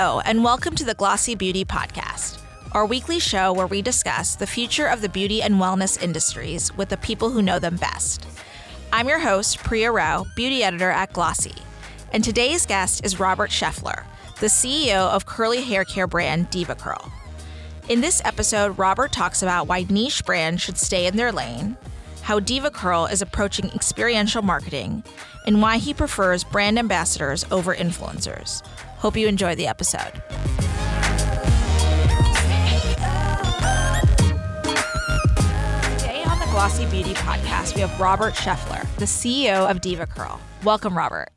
Hello, and welcome to the Glossy Beauty Podcast, our weekly show where we discuss the future of the beauty and wellness industries with the people who know them best. I'm your host, Priya Rao, beauty editor at Glossy, and today's guest is Robert Schaeffler, the CEO of curly hair care brand DevaCurl. In this episode, Robert talks about why niche brands should stay in their lane, how DevaCurl is approaching experiential marketing, and why he prefers brand ambassadors over influencers. Hope you enjoy the episode. Today on the Glossy Beauty Podcast, we have Robert Schaeffler, the CEO of DevaCurl. Welcome, Robert.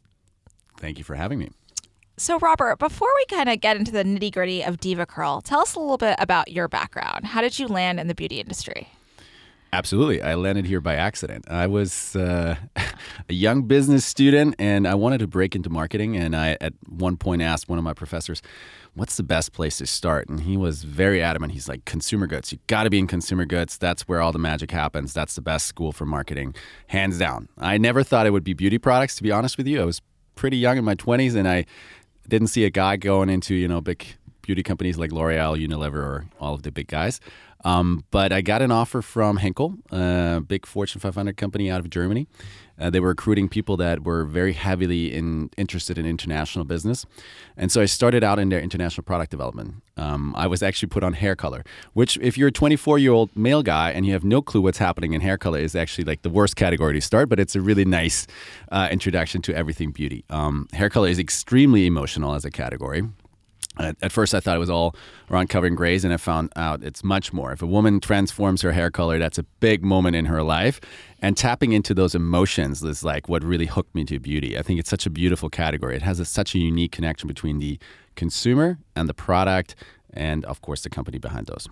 Thank you for having me. So, Robert, before we kind of get into the nitty gritty of DevaCurl, tell us a little bit about your background. How did you land in the beauty industry? Absolutely. I landed here by accident. I was uh, a young business student and I wanted to break into marketing. And I, at one point, asked one of my professors, What's the best place to start? And he was very adamant. He's like, Consumer goods. You got to be in consumer goods. That's where all the magic happens. That's the best school for marketing, hands down. I never thought it would be beauty products, to be honest with you. I was pretty young in my 20s and I didn't see a guy going into, you know, big beauty companies like L'Oreal, Unilever, or all of the big guys. Um, but I got an offer from Henkel, a big Fortune 500 company out of Germany. Uh, they were recruiting people that were very heavily in, interested in international business. And so I started out in their international product development. Um, I was actually put on hair color, which, if you're a 24 year old male guy and you have no clue what's happening in hair color, is actually like the worst category to start, but it's a really nice uh, introduction to everything beauty. Um, hair color is extremely emotional as a category. At, at, first, I thought it was all around covering grays, and I found out it's much more. If a woman transforms her hair color, that's a big moment in her life. And tapping into those emotions is like what really hooked me to beauty. I think it's such a beautiful category. It has a, such a unique connection between the consumer and the product, and of course, the company behind those.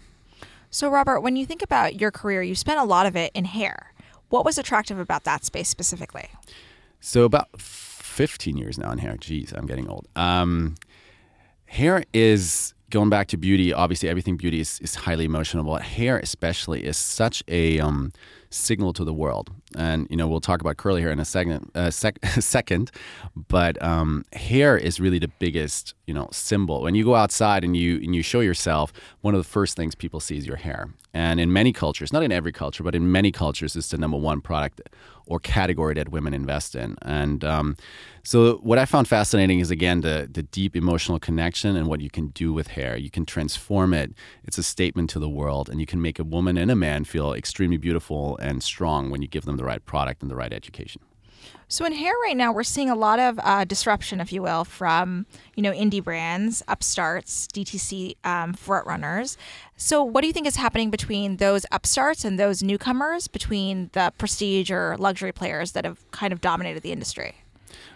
So, Robert, when you think about your career, you spent a lot of it in hair. What was attractive about that space specifically? So, about 15 years now in hair. Geez, I'm getting old. Um, hair is going back to beauty. Obviously, everything beauty is, is highly emotional, but hair especially is such a um, signal to the world. And you know, we'll talk about curly hair in a second. Uh, sec- second, but um, hair is really the biggest you know symbol. When you go outside and you and you show yourself, one of the first things people see is your hair. And in many cultures, not in every culture, but in many cultures, it's the number one product or category that women invest in. And um, so, what I found fascinating is again the the deep emotional connection and what you can do with hair. You can transform it. It's a statement to the world, and you can make a woman and a man feel extremely beautiful and strong when you give them the right product and the right education. So in hair right now, we're seeing a lot of uh, disruption, if you will, from you know indie brands, upstarts, DTC um, front runners. So what do you think is happening between those upstarts and those newcomers, between the prestige or luxury players that have kind of dominated the industry?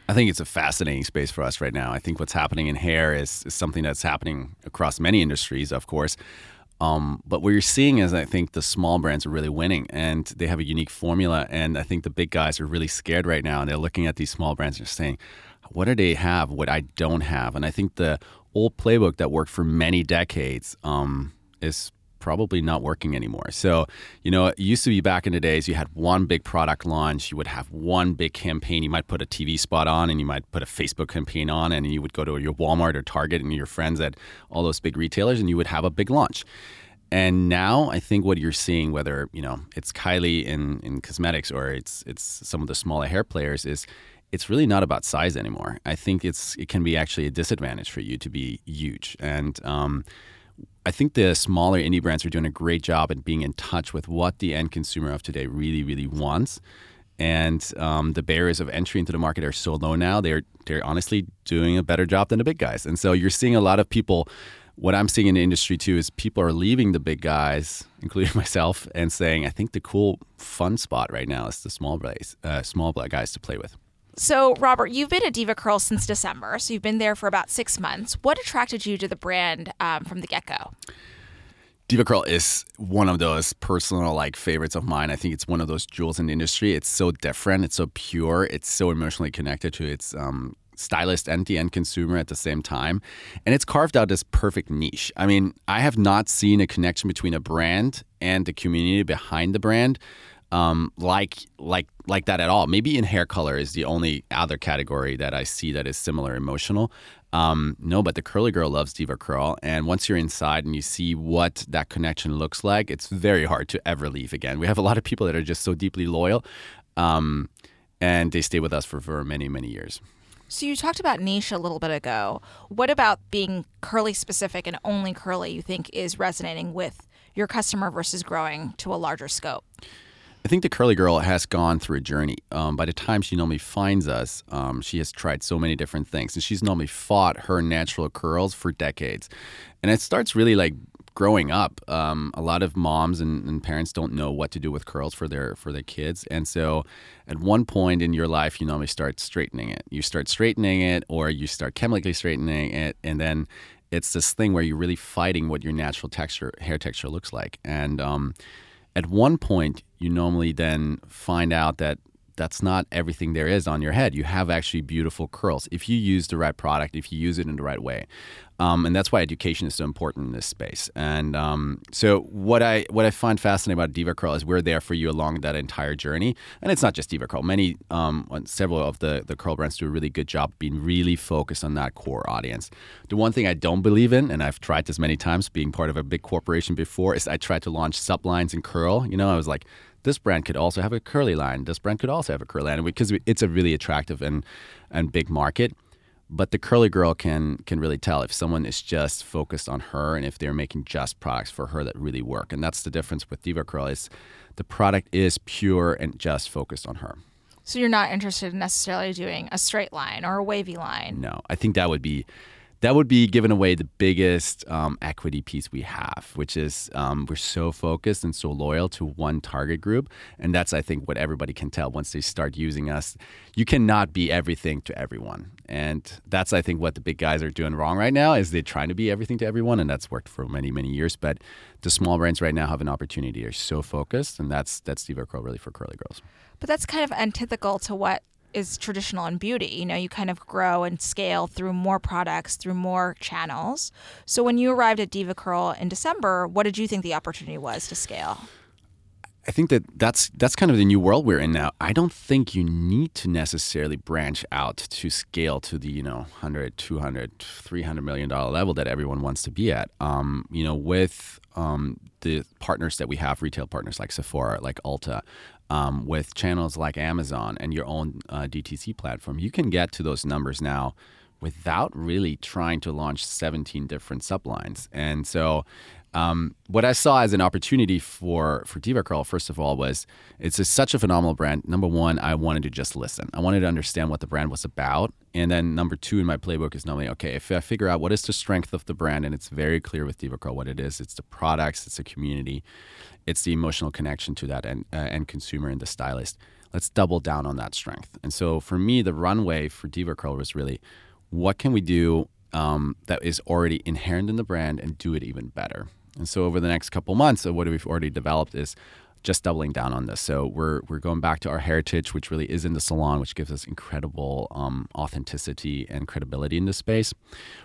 I think it's a fascinating space for us right now. I think what's happening in hair is, is something that's happening across many industries, of course. Um, but what you're seeing is, I think the small brands are really winning, and they have a unique formula. And I think the big guys are really scared right now, and they're looking at these small brands and saying, "What do they have? What I don't have?" And I think the old playbook that worked for many decades um, is probably not working anymore. So, you know, it used to be back in the days you had one big product launch, you would have one big campaign, you might put a TV spot on and you might put a Facebook campaign on and you would go to your Walmart or Target and your friends at all those big retailers and you would have a big launch. And now I think what you're seeing, whether, you know, it's Kylie in, in cosmetics or it's it's some of the smaller hair players, is it's really not about size anymore. I think it's it can be actually a disadvantage for you to be huge. And um, I think the smaller indie brands are doing a great job at being in touch with what the end consumer of today really, really wants. And um, the barriers of entry into the market are so low now. They're they're honestly doing a better job than the big guys. And so you're seeing a lot of people. What I'm seeing in the industry too is people are leaving the big guys, including myself, and saying, "I think the cool, fun spot right now is the small guys, uh, small black guys to play with." So, Robert, you've been at DevaCurl since December, so you've been there for about six months. What attracted you to the brand um, from the get go? DevaCurl is one of those personal like favorites of mine. I think it's one of those jewels in the industry. It's so different. It's so pure. It's so emotionally connected to its um, stylist and the end consumer at the same time. And it's carved out this perfect niche. I mean, I have not seen a connection between a brand and the community behind the brand um, like like like that at all. Maybe in hair color is the only other category that I see that is similar emotional. Um, no, but the curly girl loves DevaCurl, and once you're inside and you see what that connection looks like, it's very hard to ever leave again. We have a lot of people that are just so deeply loyal, um, and they stay with us for, for many many years. So you talked about niche a little bit ago. What about being curly specific and only curly you think is resonating with your customer versus growing to a larger scope? I think the curly girl has gone through a journey. Um, by the time she normally finds us, um, she has tried so many different things, and she's normally fought her natural curls for decades. And it starts really like growing up. Um, a lot of moms and, and, parents don't know what to do with curls for their for their kids, and so at one point in your life, you normally start straightening it. You start straightening it, or you start chemically straightening it, and then it's this thing where you're really fighting what your natural texture hair texture looks like, and um, at one point, you normally then find out that that's not everything there is on your head. You have actually beautiful curls if you use the right product, if you use it in the right way. Um, and that's why education is so important in this space. And um, so, what I what I find fascinating about DevaCurl is we're there for you along that entire journey. And it's not just DevaCurl. Many, um, several of the the curl brands do a really good job being really focused on that core audience. The one thing I don't believe in, and I've tried this many times, being part of a big corporation before, is I tried to launch sublines in curl. You know, I was like, this brand could also have a curly line. This brand could also have a curly line because it's a really attractive and and big market. But the curly girl can can really tell if someone is just focused on her and if they're making just products for her that really work. And that's the difference with DevaCurl is the product is pure and just focused on her. So you're not interested in necessarily doing a straight line or a wavy line. No, I think that would be that would be giving away the biggest um, equity piece we have, which is um, we're so focused and so loyal to one target group. And that's, I think, what everybody can tell once they start using us. You cannot be everything to everyone. And that's, I think, what the big guys are doing wrong right now is they're trying to be everything to everyone. And that's worked for many, many years. But the small brands right now have an opportunity. They're so focused. And that's, that's DevaCurl really for curly girls. But that's kind of antithetical to what is traditional in beauty. You know, you kind of grow and scale through more products, through more channels. So when you arrived at DevaCurl in December, what did you think the opportunity was to scale? I think that that's that's kind of the new world we're in now. I don't think you need to necessarily branch out to scale to the, you know, 100, 200, 300 million dollar level that everyone wants to be at. Um, you know, with um, the partners that we have, retail partners like Sephora, like Ulta, um, with channels like Amazon and your own uh, DTC platform, you can get to those numbers now without really trying to launch 17 different sublines. And so um, what I saw as an opportunity for for DevaCurl, first of all, was it's a, such a phenomenal brand. Number one, I wanted to just listen. I wanted to understand what the brand was about, and then number two in my playbook is normally okay. If I figure out what is the strength of the brand, and it's very clear with DevaCurl what it is, it's the products, it's the community, it's the emotional connection to that end, uh, consumer and the stylist. Let's double down on that strength. And so for me, the runway for DevaCurl was really, what can we do um, that is already inherent in the brand and do it even better? And so over the next couple months, what we've already developed is just doubling down on this. So we're we're going back to our heritage, which really is in the salon, which gives us incredible um, authenticity and credibility in this space.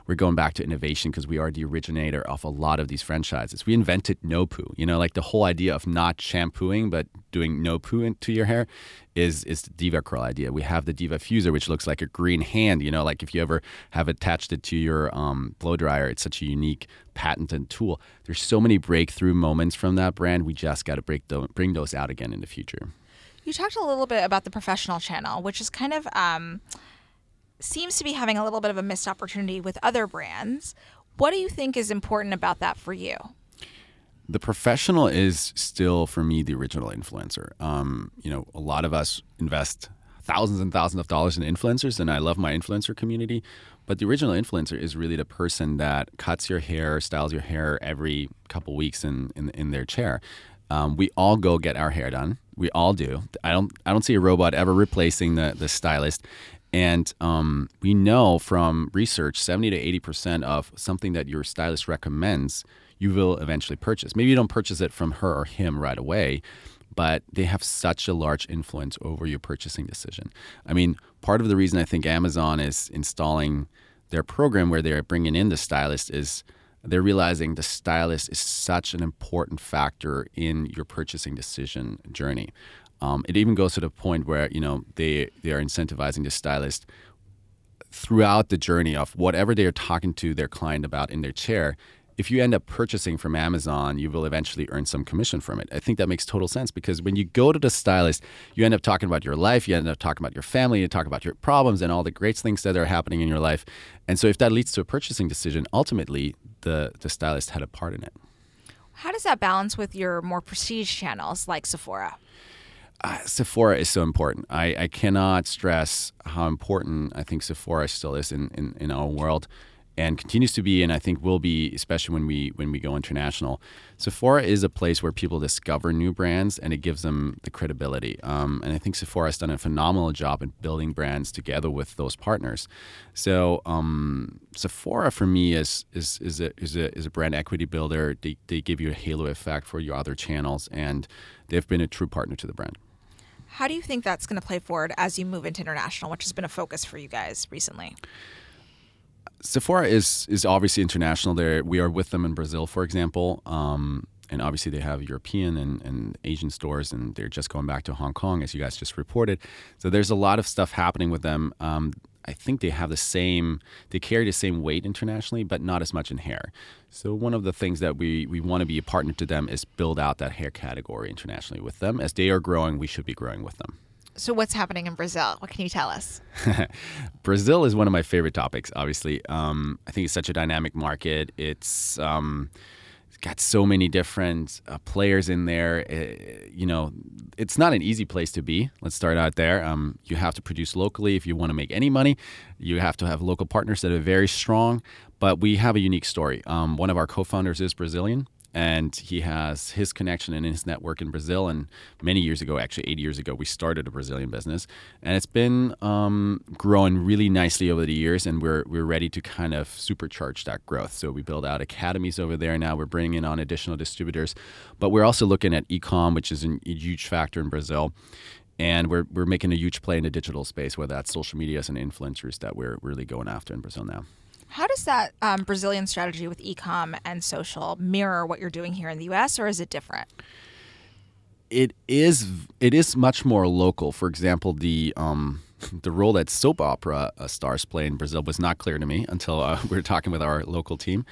We're going back to innovation because we are the originator of a lot of these franchises. We invented no poo. You know, like the whole idea of not shampooing but doing no poo into your hair is is the DevaCurl idea. We have the DevaFuser, which looks like a green hand. You know, like if you ever have attached it to your um, blow dryer, it's such a unique patented tool. There's so many breakthrough moments from that brand. We just got to break those, bring those out again in the future. You talked a little bit about the professional channel, which is kind of um, seems to be having a little bit of a missed opportunity with other brands. What do you think is important about that for you? The professional is still, for me, the original influencer. Um, you know, a lot of us invest thousands and thousands of dollars in influencers, and I love my influencer community. But the original influencer is really the person that cuts your hair, styles your hair every couple weeks in in, in their chair. Um, we all go get our hair done. We all do. I don't. I don't see a robot ever replacing the the stylist. And um, we know from research, seventy to eighty percent of something that your stylist recommends, you will eventually purchase. Maybe you don't purchase it from her or him right away, but they have such a large influence over your purchasing decision. I mean, part of the reason I think Amazon is installing their program where they're bringing in the stylist is they're realizing the stylist is such an important factor in your purchasing decision journey. Um, it even goes to the point where you know they they are incentivizing the stylist throughout the journey of whatever they are talking to their client about in their chair, if you end up purchasing from Amazon, you will eventually earn some commission from it. I think that makes total sense because when you go to the stylist, you end up talking about your life, you end up talking about your family, you talk about your problems and all the great things that are happening in your life. And so if that leads to a purchasing decision, ultimately the, the stylist had a part in it. How does that balance with your more prestige channels like Sephora? Uh, Sephora is so important. I, I cannot stress how important I think Sephora still is in, in, in our world and continues to be and I think will be especially when we when we go international. Sephora is a place where people discover new brands and it gives them the credibility. Um, and I think Sephora has done a phenomenal job in building brands together with those partners. So um, Sephora for me is is is a, is a is a brand equity builder. They, they give you a halo effect for your other channels and they've been a true partner to the brand. How do you think that's going to play forward as you move into international, which has been a focus for you guys recently? Sephora is is obviously international. There, we are with them in Brazil, for example, um, and obviously they have European and, and Asian stores, and they're just going back to Hong Kong, as you guys just reported. So there's a lot of stuff happening with them. Um, I think they have the same, they carry the same weight internationally, but not as much in hair. So one of the things that we we want to be a partner to them is build out that hair category internationally with them. As they are growing, we should be growing with them. So, what's happening in Brazil? What can you tell us? Brazil is one of my favorite topics, obviously. Um, I think it's such a dynamic market. It's. Um, got so many different uh, players in there. It, uh, you know, it's not an easy place to be. Let's start out there. Um, you have to produce locally if you want to make any money. You have to have local partners that are very strong. But we have a unique story. Um, one of our co-founders is Brazilian and he has his connection and his network in Brazil. And many years ago, actually eight years ago, we started a Brazilian business, and it's been um, growing really nicely over the years. And we're we're ready to kind of supercharge that growth. So we build out academies over there now. We're bringing in on additional distributors, but we're also looking at e-com, which is a huge factor in Brazil. And we're, we're making a huge play in the digital space, whether that's social medias and influencers that we're really going after in Brazil now. How does that um, Brazilian strategy with ecom and social mirror what you're doing here in the U.S., or is it different? It is. It is much more local. For example, the um, the role that soap opera uh, stars play in Brazil was not clear to me until uh, we were talking with our local team.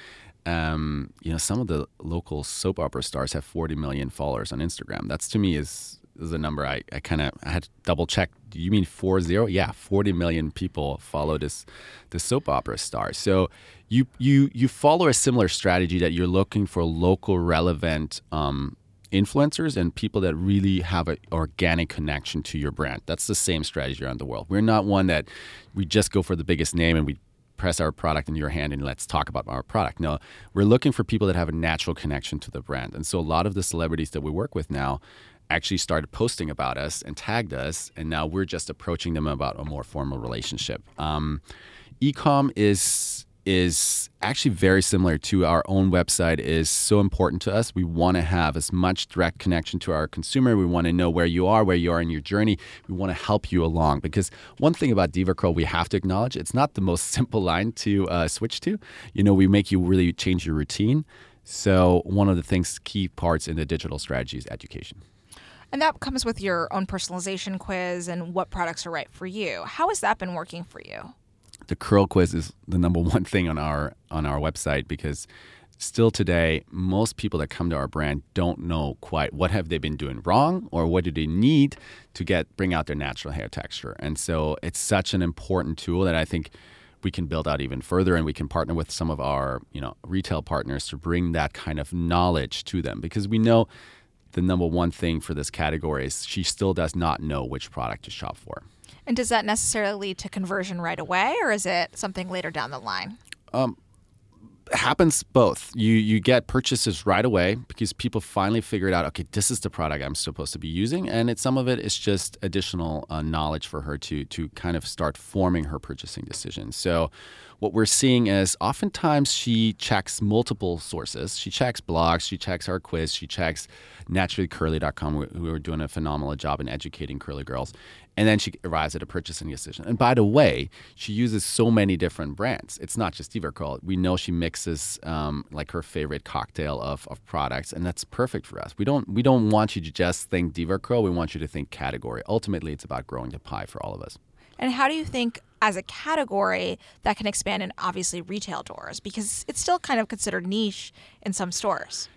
Um, you know, some of the local soap opera stars have 40 million followers on Instagram. That's to me is is a number I, I kind of I had to double check. You mean four zero? Yeah, forty million people follow this this soap opera star. So you you you follow a similar strategy that you're looking for local relevant um, influencers and people that really have an organic connection to your brand. That's the same strategy around the world. We're not one that we just go for the biggest name and we press our product in your hand and let's talk about our product. No, we're looking for people that have a natural connection to the brand. And so a lot of the celebrities that we work with now actually started posting about us and tagged us, and now we're just approaching them about a more formal relationship. Um, ecom is is actually very similar to our own website is so important to us. We want to have as much direct connection to our consumer. We want to know where you are where you are in your journey. We want to help you along because one thing about DevaCurl we have to acknowledge it's not the most simple line to uh, switch to. You know we make you really change your routine. So one of the things key parts in the digital strategy is education and that comes with your own personalization quiz and what products are right for you. How has that been working for you? The curl quiz is the number one thing on our on our website because still today most people that come to our brand don't know quite what have they been doing wrong or what do they need to get bring out their natural hair texture. And so it's such an important tool that I think we can build out even further and we can partner with some of our, you know, retail partners to bring that kind of knowledge to them because we know the number one thing for this category is she still does not know which product to shop for. And does that necessarily lead to conversion right away, or is it something later down the line? Um, happens both. You you get purchases right away because people finally figured out, okay, this is the product I'm supposed to be using, and it, some of it is just additional uh, knowledge for her to to kind of start forming her purchasing decision. So, what we're seeing is oftentimes she checks multiple sources. She checks blogs, she checks our quiz, she checks naturallycurly.com, who are doing a phenomenal job in educating curly girls, and then she arrives at a purchasing decision. And by the way, she uses so many different brands. It's not just DevaCurl. We know she mixes um, like her favorite cocktail of, of products, and that's perfect for us. We don't we don't want you to just think DevaCurl. We want you to think category. Ultimately, it's about growing the pie for all of us. And how do you think as a category that can expand in obviously retail doors because it's still kind of considered niche in some stores.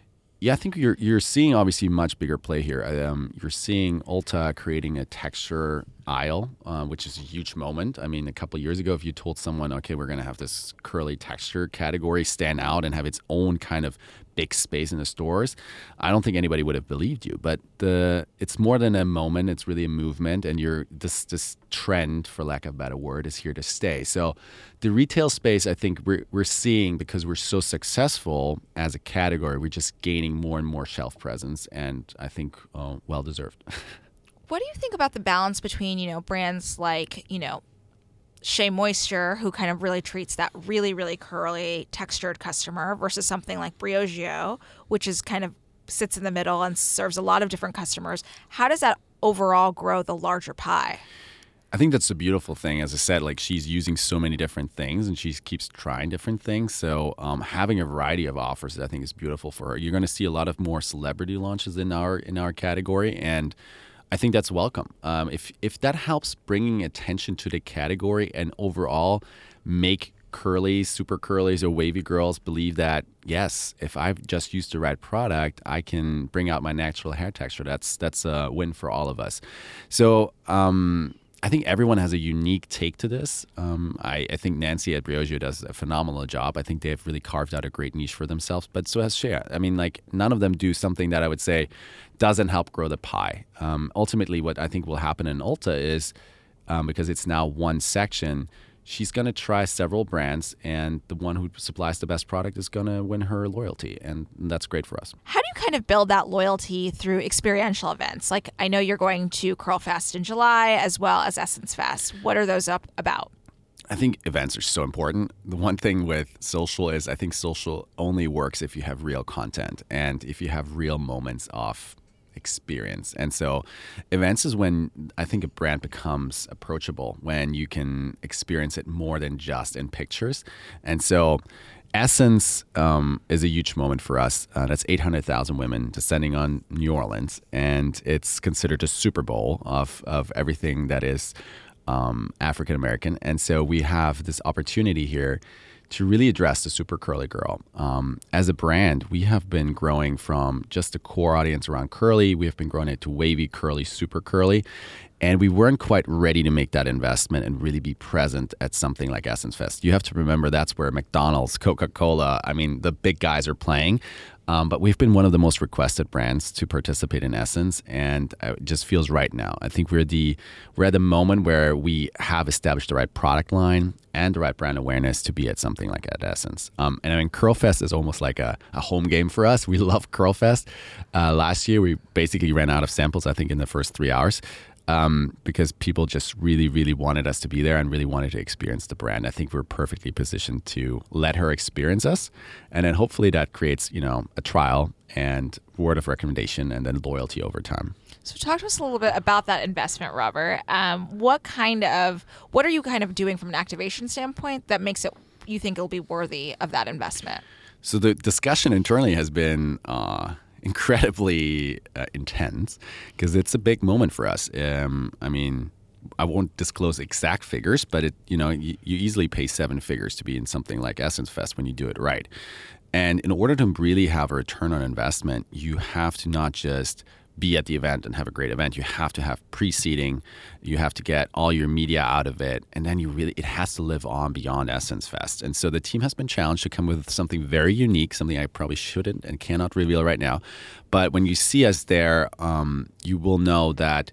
Yeah, I think you're you're seeing obviously much bigger play here. Um, you're seeing Ulta creating a texture aisle, uh, which is a huge moment. I mean, a couple years ago, if you told someone, okay, we're going to have this curly texture category stand out and have its own kind of big space in the stores, I don't think anybody would have believed you. But the it's more than a moment; it's really a movement, and you're this this trend, for lack of a better word, is here to stay. So, the retail space, I think we're we're seeing because we're so successful as a category, we're just gaining more and more shelf presence, and I think uh, well deserved. what do you think about the balance between you know brands like you know Shea Moisture, who kind of really treats that really, really curly, textured customer, versus something like Briogeo, which is kind of sits in the middle and serves a lot of different customers. How does that overall grow the larger pie? I think that's a beautiful thing. As I said, like she's using so many different things and she keeps trying different things. So um, having a variety of offers, I think, is beautiful for her. You're going to see a lot of more celebrity launches in our in our category, and I think that's welcome. Um, if if that helps bringing attention to the category and overall make curly, super curlies or wavy girls believe that yes, if I've just used the right product, I can bring out my natural hair texture. That's that's a win for all of us. So um, I think everyone has a unique take to this. Um, I, I, think Nancy at Briogeo does a phenomenal job. I think they have really carved out a great niche for themselves, but so has Shea. I mean, like, none of them do something that I would say doesn't help grow the pie. Um, ultimately, what I think will happen in Ulta is um, because it's now one section, she's going to try several brands, and the one who supplies the best product is going to win her loyalty, and that's great for us. How do you kind of build that loyalty through experiential events? Like I know you're going to Curl Fest in July as well as Essence Fest. What are those up about? I think events are so important. The one thing with social is I think social only works if you have real content and if you have real moments of experience. And so events is when I think a brand becomes approachable, when you can experience it more than just in pictures. And so Essence um, is a huge moment for us. Uh, that's 800,000 women descending on New Orleans, and it's considered a Super Bowl of, of everything that is um, African American. And so we have this opportunity here to really address the super curly girl. Um, as a brand, we have been growing from just a core audience around curly. We have been growing it to wavy, curly, super curly. And we weren't quite ready to make that investment and really be present at something like Essence Fest. You have to remember that's where McDonald's, Coca Cola, I mean, the big guys are playing. Um, but we've been one of the most requested brands to participate in Essence, and it just feels right now. I think we're the we're at the moment where we have established the right product line and the right brand awareness to be at something like at Essence. Um, and I mean, Curlfest is almost like a, a, home game for us. We love Curlfest. Uh, last year, we basically ran out of samples. I think in the first three hours um, because people just really, really wanted us to be there and really wanted to experience the brand. I think we're perfectly positioned to let her experience us, and then hopefully that creates, you know, a trial and word of recommendation and then loyalty over time. So, talk to us a little bit about that investment, Robert. Um, what kind of, what are you kind of doing from an activation standpoint that makes it, you think it'll be worthy of that investment? So the discussion internally has been. Uh, incredibly uh, intense because it's a big moment for us. Um, I mean, I won't disclose exact figures, but it you know you, you, easily pay seven figures to be in something like Essence Fest when you do it right. And in order to really have a return on investment, you have to not just be at the event and have a great event. You have to have pre-seating. You have to get all your media out of it, and then you really it has to live on beyond Essence Fest. And so the team has been challenged to come with something very unique, something I probably shouldn't and cannot reveal right now. But when you see us there, um, you will know that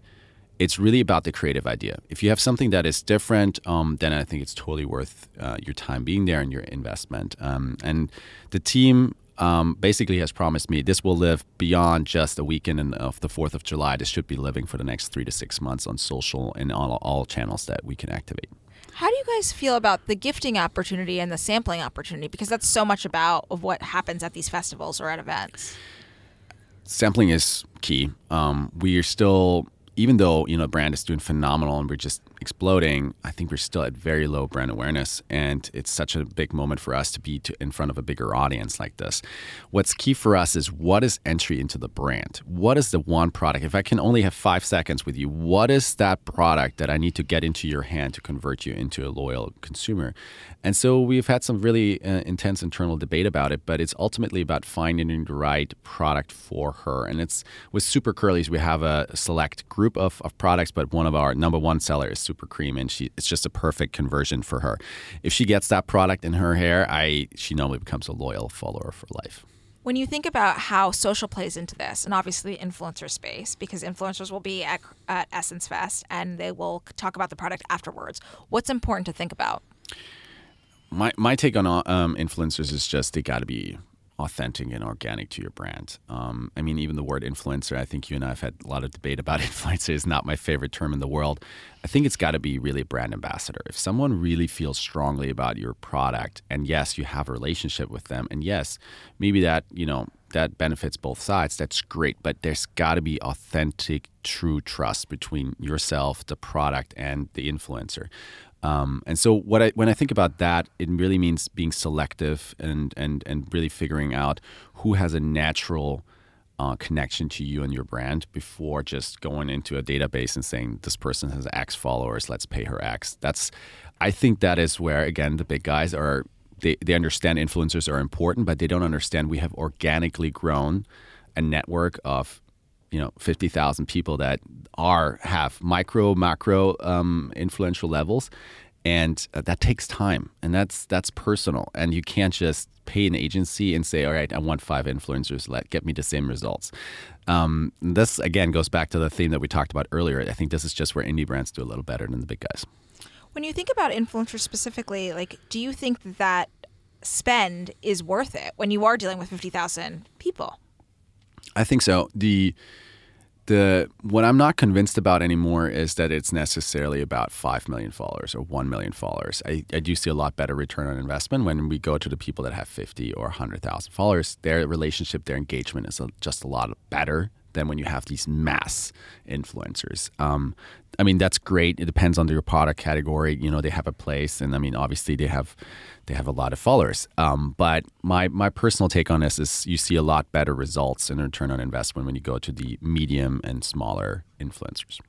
it's really about the creative idea. If you have something that is different, um, then I think it's totally worth uh, your time being there and your investment. Um, and the team um, basically has promised me this will live beyond just a weekend of the 4th of July. This should be living for the next three to six months on social and on all channels that we can activate. How do you guys feel about the gifting opportunity and the sampling opportunity? Because that's so much about of what happens at these festivals or at events. Sampling is key. Um, we are still even though you know the brand is doing phenomenal and we're just exploding, I think we're still at very low brand awareness, and it's such a big moment for us to be to, in front of a bigger audience like this. What's key for us is what is entry into the brand. What is the one product? If I can only have five seconds with you, what is that product that I need to get into your hand to convert you into a loyal consumer? And so we've had some really uh, intense internal debate about it, but it's ultimately about finding the right product for her. And it's with Super Curlies, we have a select group of, of products, but one of our number one sellers super cream, and she it's just a perfect conversion for her. If she gets that product in her hair, I she normally becomes a loyal follower for life. When you think about how social plays into this, and obviously influencer space, because influencers will be at, at Essence Fest and they will talk about the product afterwards, what's important to think about? My, my take on um, influencers is just they got to be authentic and organic to your brand. Um, I mean, even the word influencer, I think you and I have had a lot of debate about influencer, is not my favorite term in the world. I think it's got to be really a brand ambassador. If someone really feels strongly about your product, and yes, you have a relationship with them, and yes, maybe that, you know, that benefits both sides, that's great. But there's got to be authentic, true trust between yourself, the product, and the influencer. Um, and so what I, when I think about that, it really means being selective and and and really figuring out who has a natural uh, connection to you and your brand before just going into a database and saying this person has X followers, let's pay her X. That's I think that is where again the big guys are. They, they understand influencers are important, but they don't understand we have organically grown a network of you know 50,000 people that are have micro macro um, influential levels. And uh, that takes time and that's that's personal. And you can't just pay an agency and say all right I want five influencers. Let get me the same results. Um, this again goes back to the theme that we talked about earlier. I think this is just where indie brands do a little better than the big guys. When you think about influencers specifically like do you think that spend is worth it when you are dealing with 50,000 people I think so. The the what I'm not convinced about anymore is that it's necessarily about five million followers or one million followers. I, I do see a lot better return on investment when we go to the people that have fifty or hundred thousand followers. Their relationship, their engagement is just a lot better than when you have these mass influencers. Um, I mean, that's great. It depends on your product category. You know, they have a place, and I mean, obviously, they have they have a lot of followers. Um, but my my personal take on this is you see a lot better results in return on investment when you go to the medium and smaller influencers.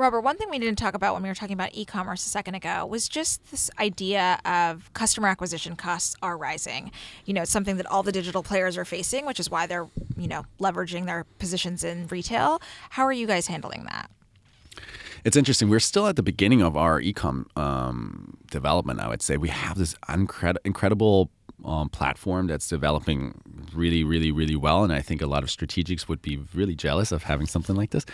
Robert, one thing we didn't talk about when we were talking about e-commerce a second ago was just this idea of customer acquisition costs are rising. You know, it's something that all the digital players are facing, which is why they're, you know, leveraging their positions in retail. How are you guys handling that? It's interesting. We're still at the beginning of our ecom um, development. I would say we have this incred- incredible um, platform that's developing really, really, really well, and I think a lot of strategics would be really jealous of having something like this.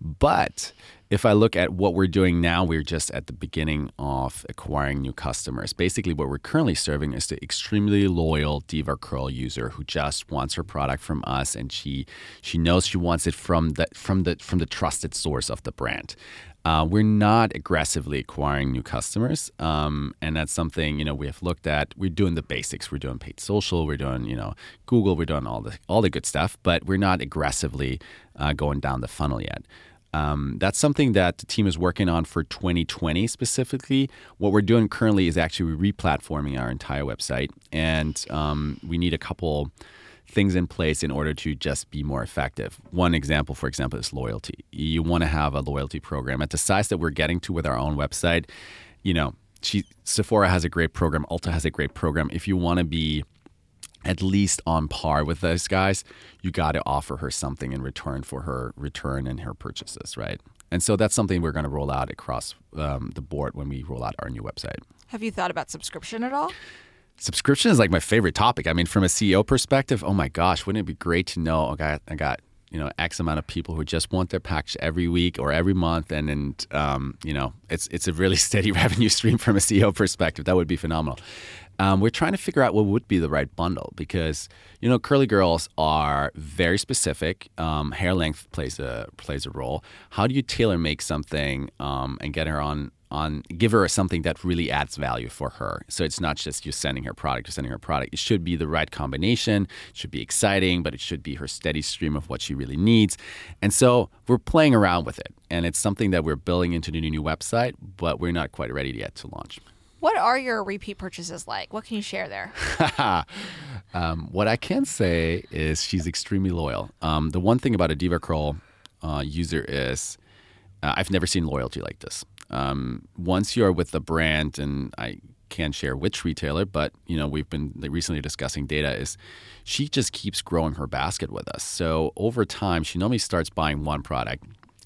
But if I look at what we're doing now, we're just at the beginning of acquiring new customers. Basically, what we're currently serving is the extremely loyal DevaCurl user who just wants her product from us, and she she knows she wants it from the from the from the trusted source of the brand. Uh, we're not aggressively acquiring new customers, um, and that's something you know we have looked at. We're doing the basics. We're doing paid social. We're doing you know Google. We're doing all the all the good stuff, but we're not aggressively uh, going down the funnel yet. Um, that's something that the team is working on for 2020 specifically. What we're doing currently is actually replatforming our entire website, and um, we need a couple things in place in order to just be more effective. One example, for example, is loyalty. You want to have a loyalty program at the size that we're getting to with our own website. You know, she, Sephora has a great program, Ulta has a great program. If you want to be at least on par with those guys, you got to offer her something in return for her return and her purchases, right? And so that's something we're going to roll out across um, the board when we roll out our new website. Have you thought about subscription at all? Subscription is like my favorite topic. I mean, from a CEO perspective, oh my gosh, wouldn't it be great to know? I got, I got you know X amount of people who just want their package every week or every month, and and um, you know it's it's a really steady revenue stream from a CEO perspective. That would be phenomenal. Um, we're trying to figure out what would be the right bundle because you know curly girls are very specific. Um, hair length plays a plays a role. How do you tailor make something um, and get her on on give her something that really adds value for her. So it's not just you sending her product, you're sending her product. It should be the right combination. It should be exciting, but it should be her steady stream of what she really needs. And so we're playing around with it, and it's something that we're building into the new website, but we're not quite ready yet to launch. What are your repeat purchases like? What can you share there? um, what I can say is she's extremely loyal. Um, the one thing about a DevaCurl uh, user is uh, I've never seen loyalty like this. Um, once you are with the brand, and I can't share which retailer, but you know we've been recently discussing data. Is she just keeps growing her basket with us? So over time, she normally starts buying one product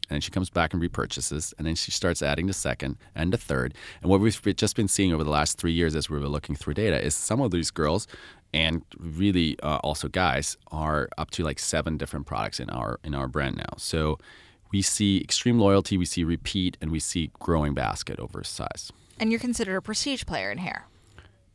and then she comes back and repurchases, and then she starts adding the second and the third. And what we've just been seeing over the last three years as we were looking through data is some of these girls and really uh, also guys are up to like seven different products in our in our brand now. So we see extreme loyalty, we see repeat, and we see growing basket over size. And you're considered a prestige player in hair.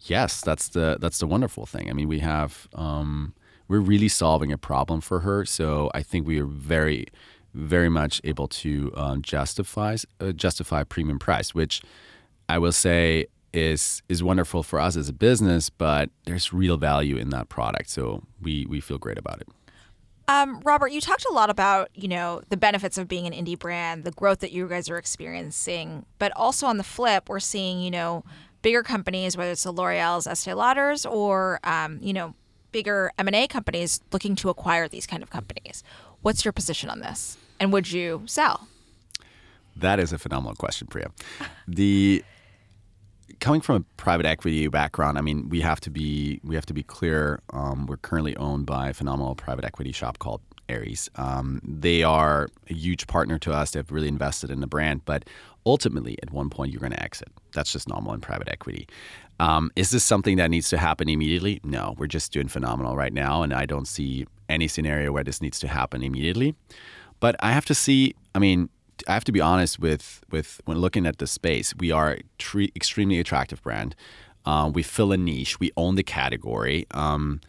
Yes, that's the that's the wonderful thing. I mean, we have um, we're really solving a problem for her. So I think we are very very much able to um, justify uh, justify premium price, which I will say is is wonderful for us as a business. But there's real value in that product, so we we feel great about it. Um, Robert, you talked a lot about you know the benefits of being an indie brand, the growth that you guys are experiencing, but also on the flip, we're seeing you know bigger companies, whether it's the L'Oreal's, Estee Lauders, or um, you know bigger M and A companies looking to acquire these kind of companies. What's your position on this? And would you sell? That is a phenomenal question, Priya. The coming from a private equity background, I mean, we have to be we have to be clear. Um, we're currently owned by a phenomenal private equity shop called Ares. Um, they are a huge partner to us. They've really invested in the brand, but ultimately, at one point, you're going to exit. That's just normal in private equity. Um, is this something that needs to happen immediately? No, we're just doing phenomenal right now, and I don't see any scenario where this needs to happen immediately. But I have to see. I mean, I have to be honest with with when looking at the space. We are tre- extremely attractive brand. Um, we fill a niche. We own the category. Um,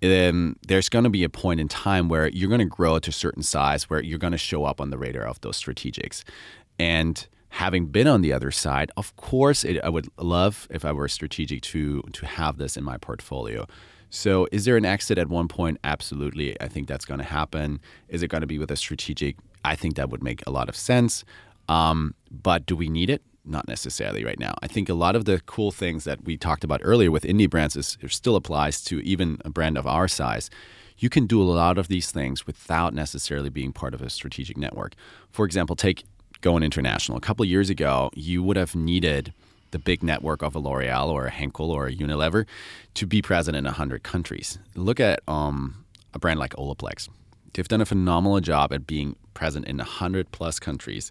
then there's going to be a point in time where you're going to grow to a certain size where you're going to show up on the radar of those strategics. And having been on the other side, of course, it, I would love if I were strategic to to have this in my portfolio. So, is there an exit at one point? Absolutely. I think that's going to happen. Is it going to be with a strategic? I think that would make a lot of sense. Um, but do we need it? Not necessarily right now. I think a lot of the cool things that we talked about earlier with indie brands is still applies to even a brand of our size. You can do a lot of these things without necessarily being part of a strategic network. For example, take going international. A couple years ago, you would have needed the big network of a L'Oreal or a Henkel or a Unilever to be present in 100 countries. Look at um, a brand like Olaplex. They've done a phenomenal job at being present in 100 plus countries,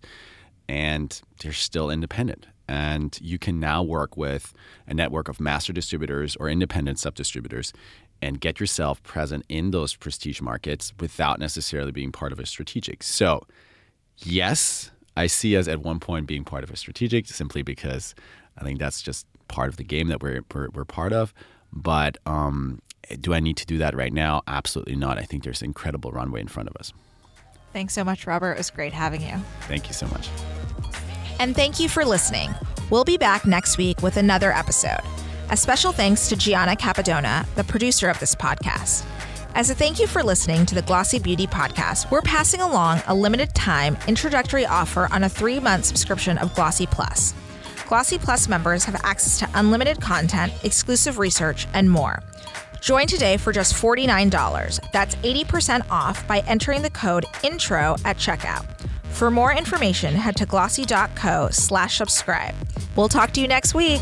and they're still independent. And you can now work with a network of master distributors or independent sub distributors and get yourself present in those prestige markets without necessarily being part of a strategic. So, yes, I see us at one point being part of a strategic simply because I think that's just part of the game that we're we're, we're part of. But um, do I need to do that right now? Absolutely not. I think there's incredible runway in front of us. Thanks so much, Robert. It was great having you. Thank you so much. And thank you for listening. We'll be back next week with another episode. A special thanks to Gianna Capadona, the producer of this podcast. As a thank you for listening to the Glossy Beauty podcast, we're passing along a limited time introductory offer on a three month subscription of Glossy Plus. Glossy Plus members have access to unlimited content, exclusive research, and more. Join today for just $49. That's 80% off by entering the code INTRO at checkout. For more information, head to glossy.co slash subscribe. We'll talk to you next week.